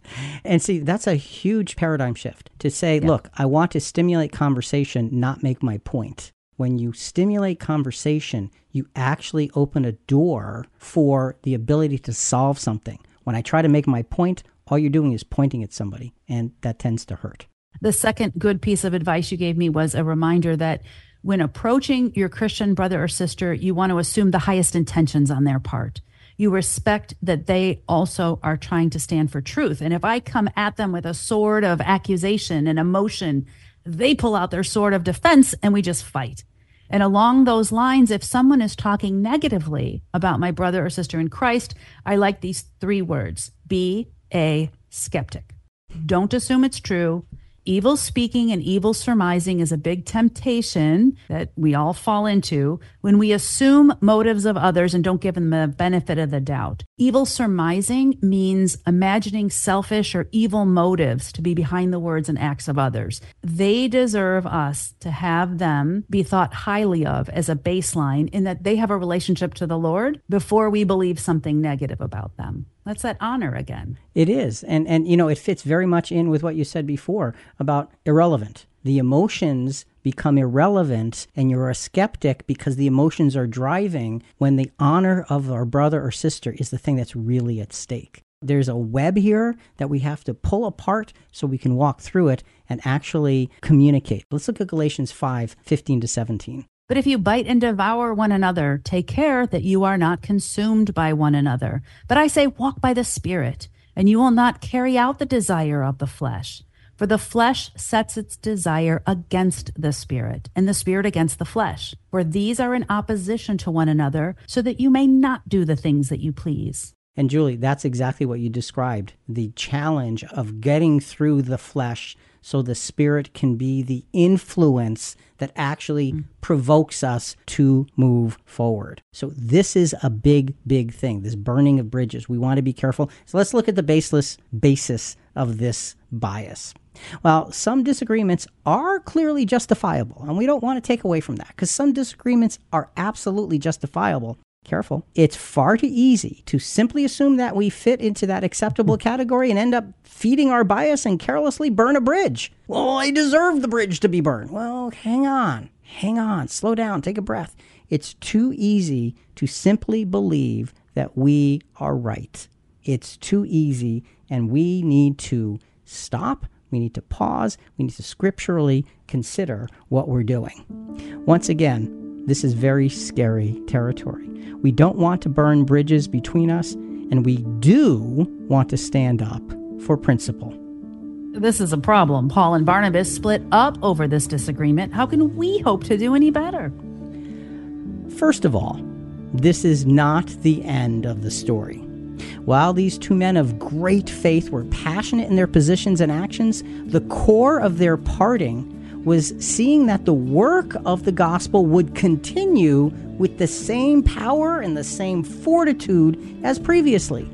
and see, that's a huge paradigm shift to say, Yeah. look, I want to stimulate conversation, not make my point. When you stimulate conversation, you actually open a door for the ability to solve something. When I try to make my point, all you're doing is pointing at somebody, and that tends to hurt. The second good piece of advice you gave me was a reminder that when approaching your Christian brother or sister, you want to assume the highest intentions on their part. You respect that they also are trying to stand for truth. And if I come at them with a sword of accusation and emotion, they pull out their sword of defense and we just fight. And along those lines, if someone is talking negatively about my brother or sister in Christ, I like these three words be a skeptic. Don't assume it's true. Evil speaking and evil surmising is a big temptation that we all fall into when we assume motives of others and don't give them the benefit of the doubt. Evil surmising means imagining selfish or evil motives to be behind the words and acts of others. They deserve us to have them be thought highly of as a baseline in that they have a relationship to the Lord before we believe something negative about them. That's that honor again. It is. And and you know, it fits very much in with what you said before about irrelevant. The emotions become irrelevant and you're a skeptic because the emotions are driving when the honor of our brother or sister is the thing that's really at stake. There's a web here that we have to pull apart so we can walk through it and actually communicate. Let's look at Galatians 5 15 to 17. But if you bite and devour one another, take care that you are not consumed by one another. But I say, walk by the Spirit, and you will not carry out the desire of the flesh. For the flesh sets its desire against the spirit, and the spirit against the flesh. For these are in opposition to one another, so that you may not do the things that you please. And Julie, that's exactly what you described the challenge of getting through the flesh so the spirit can be the influence that actually mm. provokes us to move forward. So this is a big big thing, this burning of bridges. We want to be careful. So let's look at the baseless basis of this bias. Well, some disagreements are clearly justifiable, and we don't want to take away from that because some disagreements are absolutely justifiable. Careful. It's far too easy to simply assume that we fit into that acceptable hmm. category and end up feeding our bias and carelessly burn a bridge. Well, I deserve the bridge to be burned. Well, hang on. Hang on. Slow down. Take a breath. It's too easy to simply believe that we are right. It's too easy, and we need to stop we need to pause. We need to scripturally consider what we're doing. Once again, this is very scary territory. We don't want to burn bridges between us, and we do want to stand up for principle. This is a problem. Paul and Barnabas split up over this disagreement. How can we hope to do any better? First of all, this is not the end of the story. While these two men of great faith were passionate in their positions and actions, the core of their parting was seeing that the work of the gospel would continue with the same power and the same fortitude as previously.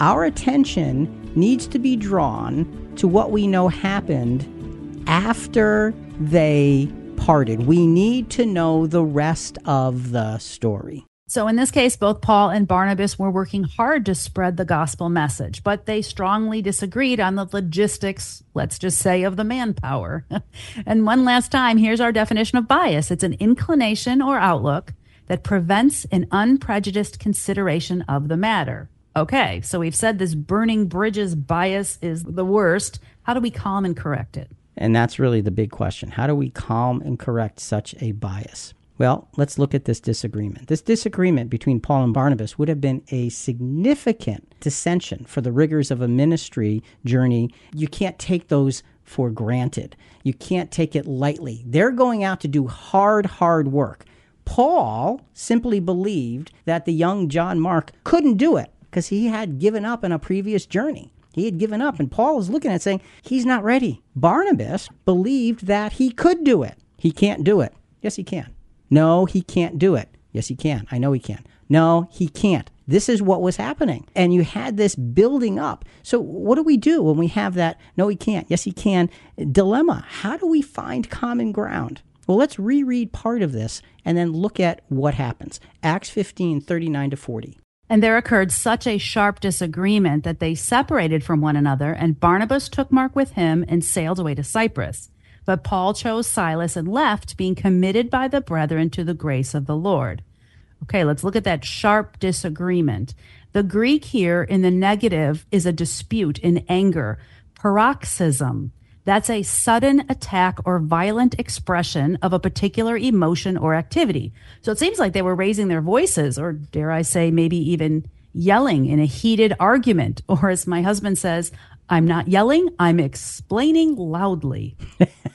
Our attention needs to be drawn to what we know happened after they parted. We need to know the rest of the story. So, in this case, both Paul and Barnabas were working hard to spread the gospel message, but they strongly disagreed on the logistics, let's just say, of the manpower. and one last time, here's our definition of bias it's an inclination or outlook that prevents an unprejudiced consideration of the matter. Okay, so we've said this burning bridges bias is the worst. How do we calm and correct it? And that's really the big question. How do we calm and correct such a bias? Well, let's look at this disagreement. This disagreement between Paul and Barnabas would have been a significant dissension for the rigors of a ministry journey. You can't take those for granted. You can't take it lightly. They're going out to do hard, hard work. Paul simply believed that the young John Mark couldn't do it because he had given up in a previous journey. He had given up, and Paul was looking at saying, He's not ready. Barnabas believed that he could do it. He can't do it. Yes, he can. No, he can't do it. Yes, he can. I know he can. No, he can't. This is what was happening. And you had this building up. So, what do we do when we have that, no, he can't, yes, he can dilemma? How do we find common ground? Well, let's reread part of this and then look at what happens. Acts 15 39 to 40. And there occurred such a sharp disagreement that they separated from one another, and Barnabas took Mark with him and sailed away to Cyprus. But Paul chose Silas and left, being committed by the brethren to the grace of the Lord. Okay, let's look at that sharp disagreement. The Greek here in the negative is a dispute in anger, paroxysm. That's a sudden attack or violent expression of a particular emotion or activity. So it seems like they were raising their voices, or dare I say, maybe even yelling in a heated argument, or as my husband says, I'm not yelling, I'm explaining loudly.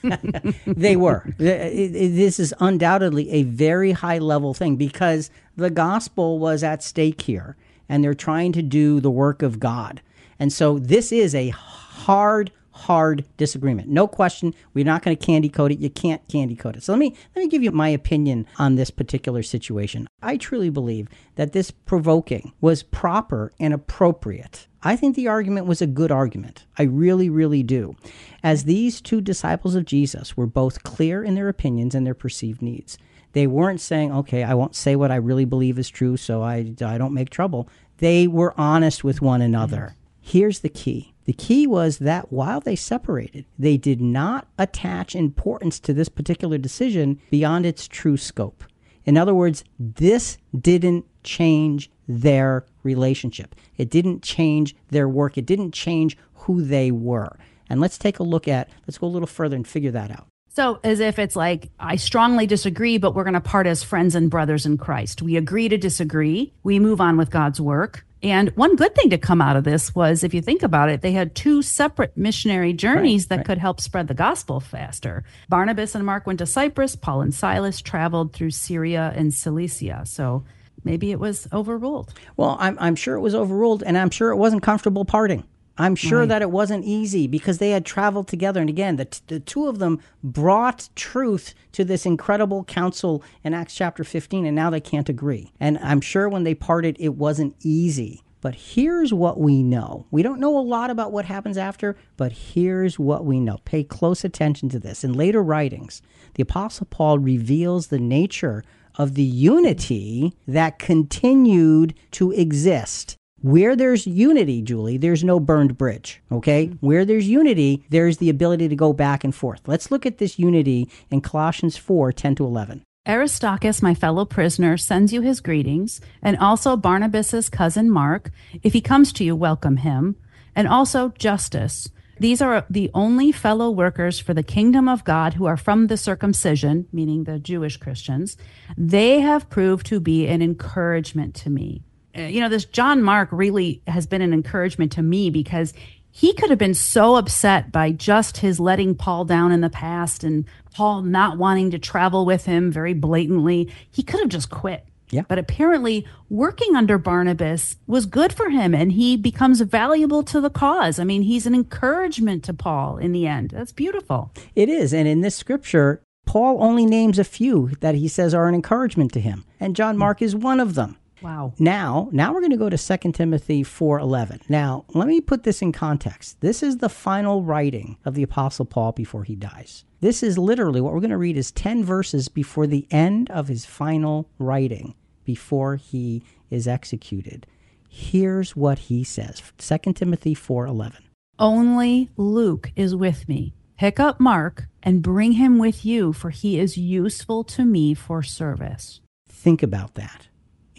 they were. This is undoubtedly a very high level thing because the gospel was at stake here and they're trying to do the work of God. And so this is a hard, hard disagreement. No question. We're not going to candy coat it. You can't candy coat it. So let me let me give you my opinion on this particular situation. I truly believe that this provoking was proper and appropriate. I think the argument was a good argument. I really, really do. As these two disciples of Jesus were both clear in their opinions and their perceived needs. They weren't saying, okay, I won't say what I really believe is true so I, I don't make trouble. They were honest with one another. Here's the key the key was that while they separated, they did not attach importance to this particular decision beyond its true scope. In other words, this didn't change their relationship. It didn't change their work. It didn't change who they were. And let's take a look at, let's go a little further and figure that out. So, as if it's like, I strongly disagree, but we're going to part as friends and brothers in Christ. We agree to disagree. We move on with God's work. And one good thing to come out of this was, if you think about it, they had two separate missionary journeys right, that right. could help spread the gospel faster. Barnabas and Mark went to Cyprus, Paul and Silas traveled through Syria and Cilicia. So maybe it was overruled. Well, I'm, I'm sure it was overruled, and I'm sure it wasn't comfortable parting. I'm sure right. that it wasn't easy because they had traveled together. And again, the, t- the two of them brought truth to this incredible council in Acts chapter 15, and now they can't agree. And I'm sure when they parted, it wasn't easy. But here's what we know. We don't know a lot about what happens after, but here's what we know. Pay close attention to this. In later writings, the Apostle Paul reveals the nature of the unity that continued to exist where there's unity, Julie, there's no burned bridge. Okay? Mm-hmm. Where there's unity, there's the ability to go back and forth. Let's look at this unity in Colossians 4 10 to 11. Aristarchus, my fellow prisoner, sends you his greetings, and also Barnabas's cousin Mark. If he comes to you, welcome him. And also Justus. These are the only fellow workers for the kingdom of God who are from the circumcision, meaning the Jewish Christians. They have proved to be an encouragement to me. Uh, you know, this John Mark really has been an encouragement to me because he could have been so upset by just his letting Paul down in the past and Paul not wanting to travel with him very blatantly. He could have just quit. Yeah. But apparently, working under Barnabas was good for him and he becomes valuable to the cause. I mean, he's an encouragement to Paul in the end. That's beautiful. It is. And in this scripture, Paul only names a few that he says are an encouragement to him. And John Mark is one of them. Wow. Now, now we're going to go to 2 Timothy 4:11. Now, let me put this in context. This is the final writing of the apostle Paul before he dies. This is literally what we're going to read is 10 verses before the end of his final writing before he is executed. Here's what he says. 2 Timothy 4:11. Only Luke is with me. Pick up Mark and bring him with you for he is useful to me for service. Think about that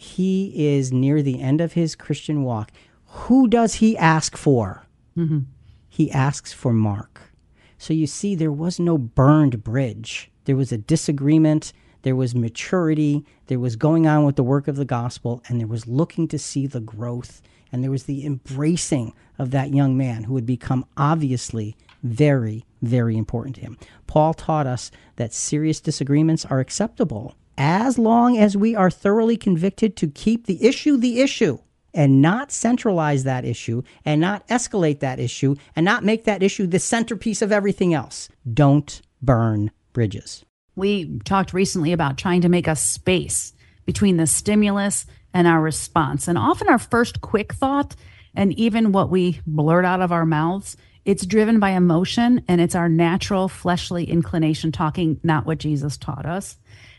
he is near the end of his Christian walk, who does he ask for? Mm-hmm. He asks for Mark. So you see, there was no burned bridge. There was a disagreement. There was maturity. There was going on with the work of the gospel, and there was looking to see the growth. And there was the embracing of that young man who would become obviously very, very important to him. Paul taught us that serious disagreements are acceptable as long as we are thoroughly convicted to keep the issue the issue and not centralize that issue and not escalate that issue and not make that issue the centerpiece of everything else. Don't burn bridges. We talked recently about trying to make a space between the stimulus and our response. And often our first quick thought and even what we blurt out of our mouths, it's driven by emotion and it's our natural fleshly inclination talking, not what Jesus taught us.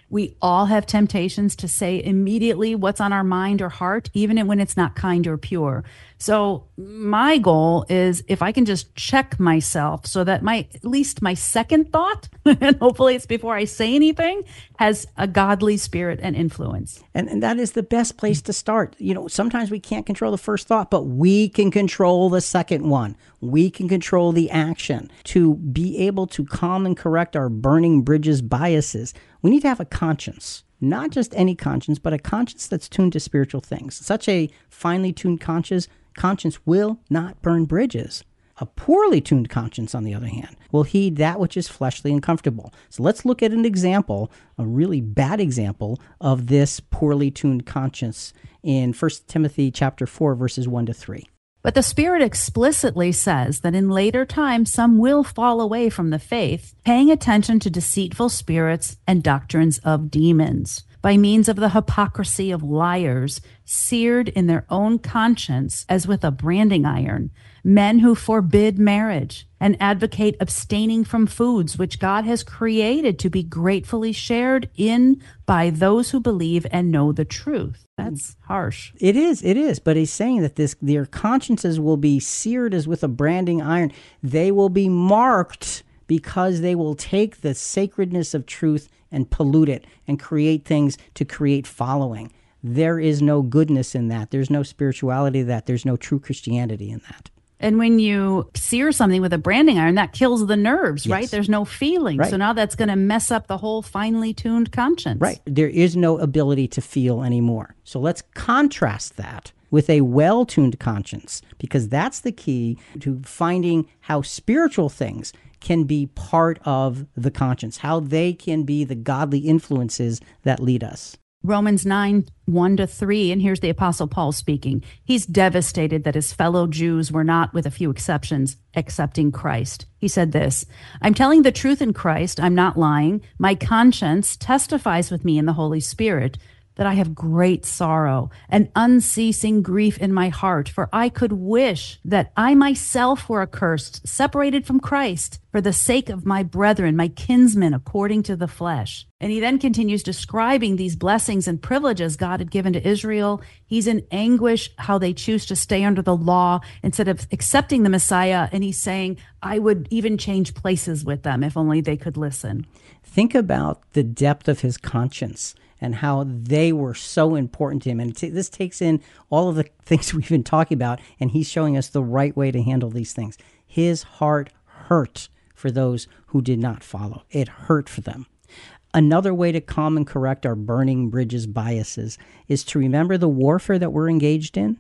We all have temptations to say immediately what's on our mind or heart, even when it's not kind or pure. So my goal is if I can just check myself so that my, at least my second thought, and hopefully it's before I say anything, has a godly spirit and influence. And, and that is the best place to start. You know, sometimes we can't control the first thought, but we can control the second one. We can control the action to be able to calm and correct our burning bridges biases. We need to have a conscience not just any conscience, but a conscience that's tuned to spiritual things. Such a finely tuned conscience conscience will not burn bridges. A poorly tuned conscience, on the other hand, will heed that which is fleshly and comfortable. So let's look at an example, a really bad example of this poorly tuned conscience in 1 Timothy chapter 4 verses 1 to 3. But the Spirit explicitly says that in later times some will fall away from the faith, paying attention to deceitful spirits and doctrines of demons. By means of the hypocrisy of liars, seared in their own conscience as with a branding iron, men who forbid marriage and advocate abstaining from foods which God has created to be gratefully shared in by those who believe and know the truth. That's harsh. It is, it is. But he's saying that this their consciences will be seared as with a branding iron. They will be marked because they will take the sacredness of truth and pollute it and create things to create following. There is no goodness in that. There's no spirituality in that. There's no true Christianity in that. And when you sear something with a branding iron, that kills the nerves, Yes. right? There's no feeling. Right. So now that's going to mess up the whole finely tuned conscience. Right. There is no ability to feel anymore. So let's contrast that with a well tuned conscience, because that's the key to finding how spiritual things can be part of the conscience, how they can be the godly influences that lead us. Romans 9, 1 to 3, and here's the Apostle Paul speaking. He's devastated that his fellow Jews were not, with a few exceptions, accepting Christ. He said this I'm telling the truth in Christ. I'm not lying. My conscience testifies with me in the Holy Spirit that I have great sorrow and unceasing grief in my heart, for I could wish that I myself were accursed, separated from Christ, for the sake of my brethren, my kinsmen, according to the flesh. And he then continues describing these blessings and privileges God had given to Israel. He's in anguish how they choose to stay under the law instead of accepting the Messiah. And he's saying, I would even change places with them if only they could listen. Think about the depth of his conscience and how they were so important to him. And t- this takes in all of the things we've been talking about, and he's showing us the right way to handle these things. His heart hurt for those who did not follow, it hurt for them. Another way to calm and correct our burning bridges biases is to remember the warfare that we're engaged in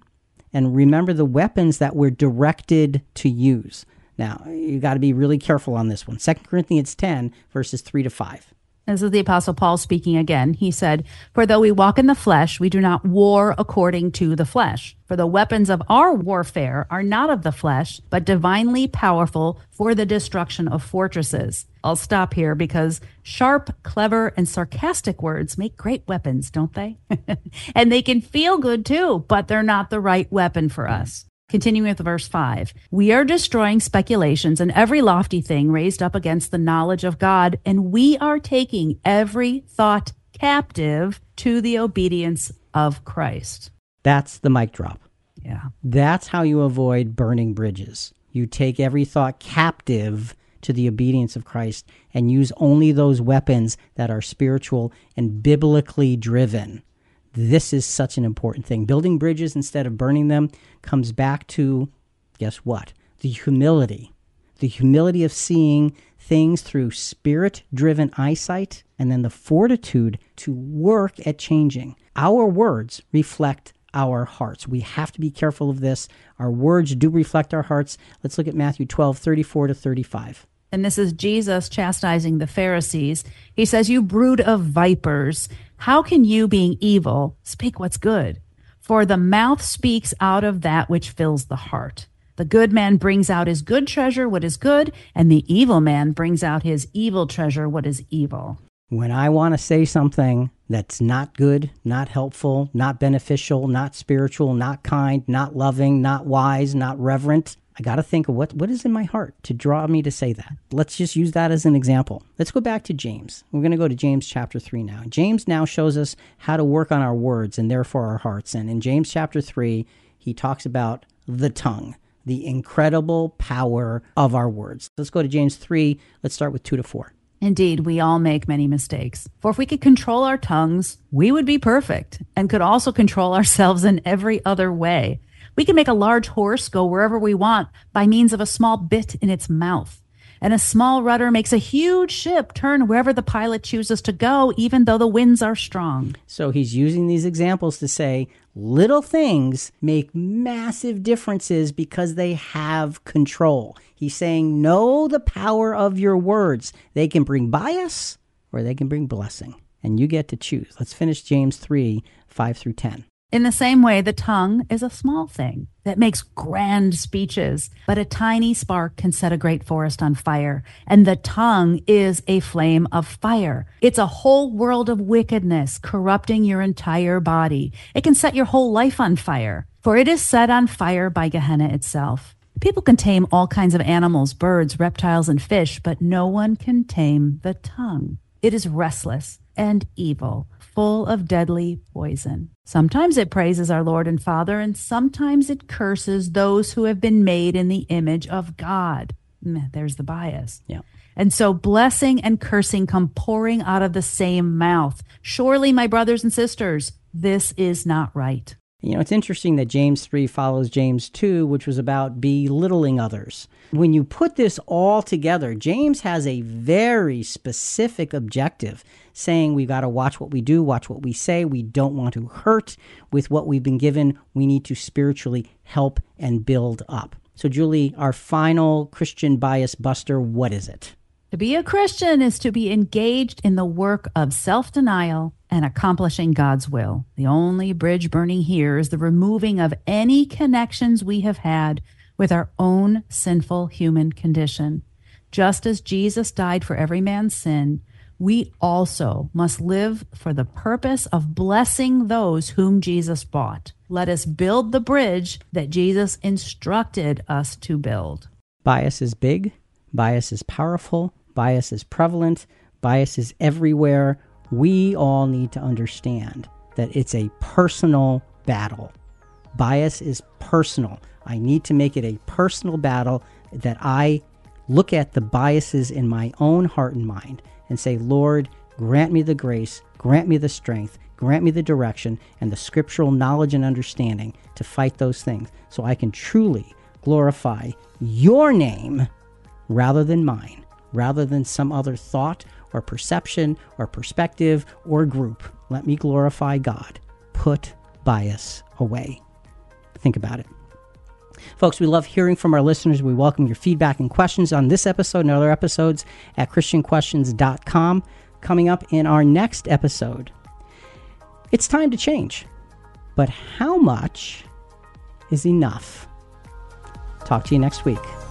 and remember the weapons that we're directed to use. Now, you got to be really careful on this one. 2 Corinthians 10, verses 3 to 5. This is the Apostle Paul speaking again. He said, For though we walk in the flesh, we do not war according to the flesh. For the weapons of our warfare are not of the flesh, but divinely powerful for the destruction of fortresses. I'll stop here because sharp, clever, and sarcastic words make great weapons, don't they? and they can feel good too, but they're not the right weapon for us. Continuing with verse 5 We are destroying speculations and every lofty thing raised up against the knowledge of God, and we are taking every thought captive to the obedience of Christ. That's the mic drop. Yeah. That's how you avoid burning bridges. You take every thought captive to the obedience of Christ and use only those weapons that are spiritual and biblically driven. This is such an important thing. Building bridges instead of burning them comes back to guess what? The humility. The humility of seeing things through spirit driven eyesight and then the fortitude to work at changing. Our words reflect our hearts. We have to be careful of this. Our words do reflect our hearts. Let's look at Matthew 12, 34 to 35. And this is Jesus chastising the Pharisees. He says, You brood of vipers, how can you, being evil, speak what's good? For the mouth speaks out of that which fills the heart. The good man brings out his good treasure, what is good, and the evil man brings out his evil treasure, what is evil. When I want to say something that's not good, not helpful, not beneficial, not spiritual, not kind, not loving, not wise, not reverent, I got to think of what, what is in my heart to draw me to say that. Let's just use that as an example. Let's go back to James. We're going to go to James chapter 3 now. James now shows us how to work on our words and therefore our hearts. And in James chapter 3, he talks about the tongue, the incredible power of our words. Let's go to James 3. Let's start with 2 to 4. Indeed, we all make many mistakes. For if we could control our tongues, we would be perfect and could also control ourselves in every other way. We can make a large horse go wherever we want by means of a small bit in its mouth. And a small rudder makes a huge ship turn wherever the pilot chooses to go, even though the winds are strong. So he's using these examples to say little things make massive differences because they have control. He's saying, know the power of your words. They can bring bias or they can bring blessing. And you get to choose. Let's finish James 3 5 through 10. In the same way, the tongue is a small thing that makes grand speeches, but a tiny spark can set a great forest on fire. And the tongue is a flame of fire. It's a whole world of wickedness corrupting your entire body. It can set your whole life on fire, for it is set on fire by Gehenna itself. People can tame all kinds of animals, birds, reptiles, and fish, but no one can tame the tongue. It is restless and evil full of deadly poison. Sometimes it praises our Lord and Father, and sometimes it curses those who have been made in the image of God. There's the bias. Yeah. And so blessing and cursing come pouring out of the same mouth. Surely, my brothers and sisters, this is not right. You know, it's interesting that James 3 follows James 2, which was about belittling others. When you put this all together, James has a very specific objective saying we've got to watch what we do, watch what we say. We don't want to hurt with what we've been given. We need to spiritually help and build up. So, Julie, our final Christian bias buster, what is it? To be a Christian is to be engaged in the work of self denial and accomplishing God's will. The only bridge burning here is the removing of any connections we have had with our own sinful human condition. Just as Jesus died for every man's sin, we also must live for the purpose of blessing those whom Jesus bought. Let us build the bridge that Jesus instructed us to build. Bias is big, bias is powerful, bias is prevalent, bias is everywhere. We all need to understand that it's a personal battle. Bias is personal. I need to make it a personal battle that I look at the biases in my own heart and mind and say, Lord, grant me the grace, grant me the strength, grant me the direction and the scriptural knowledge and understanding to fight those things so I can truly glorify your name rather than mine, rather than some other thought or perception or perspective or group. Let me glorify God. Put bias away. Think about it. Folks, we love hearing from our listeners. We welcome your feedback and questions on this episode and other episodes at ChristianQuestions.com. Coming up in our next episode, it's time to change. But how much is enough? Talk to you next week.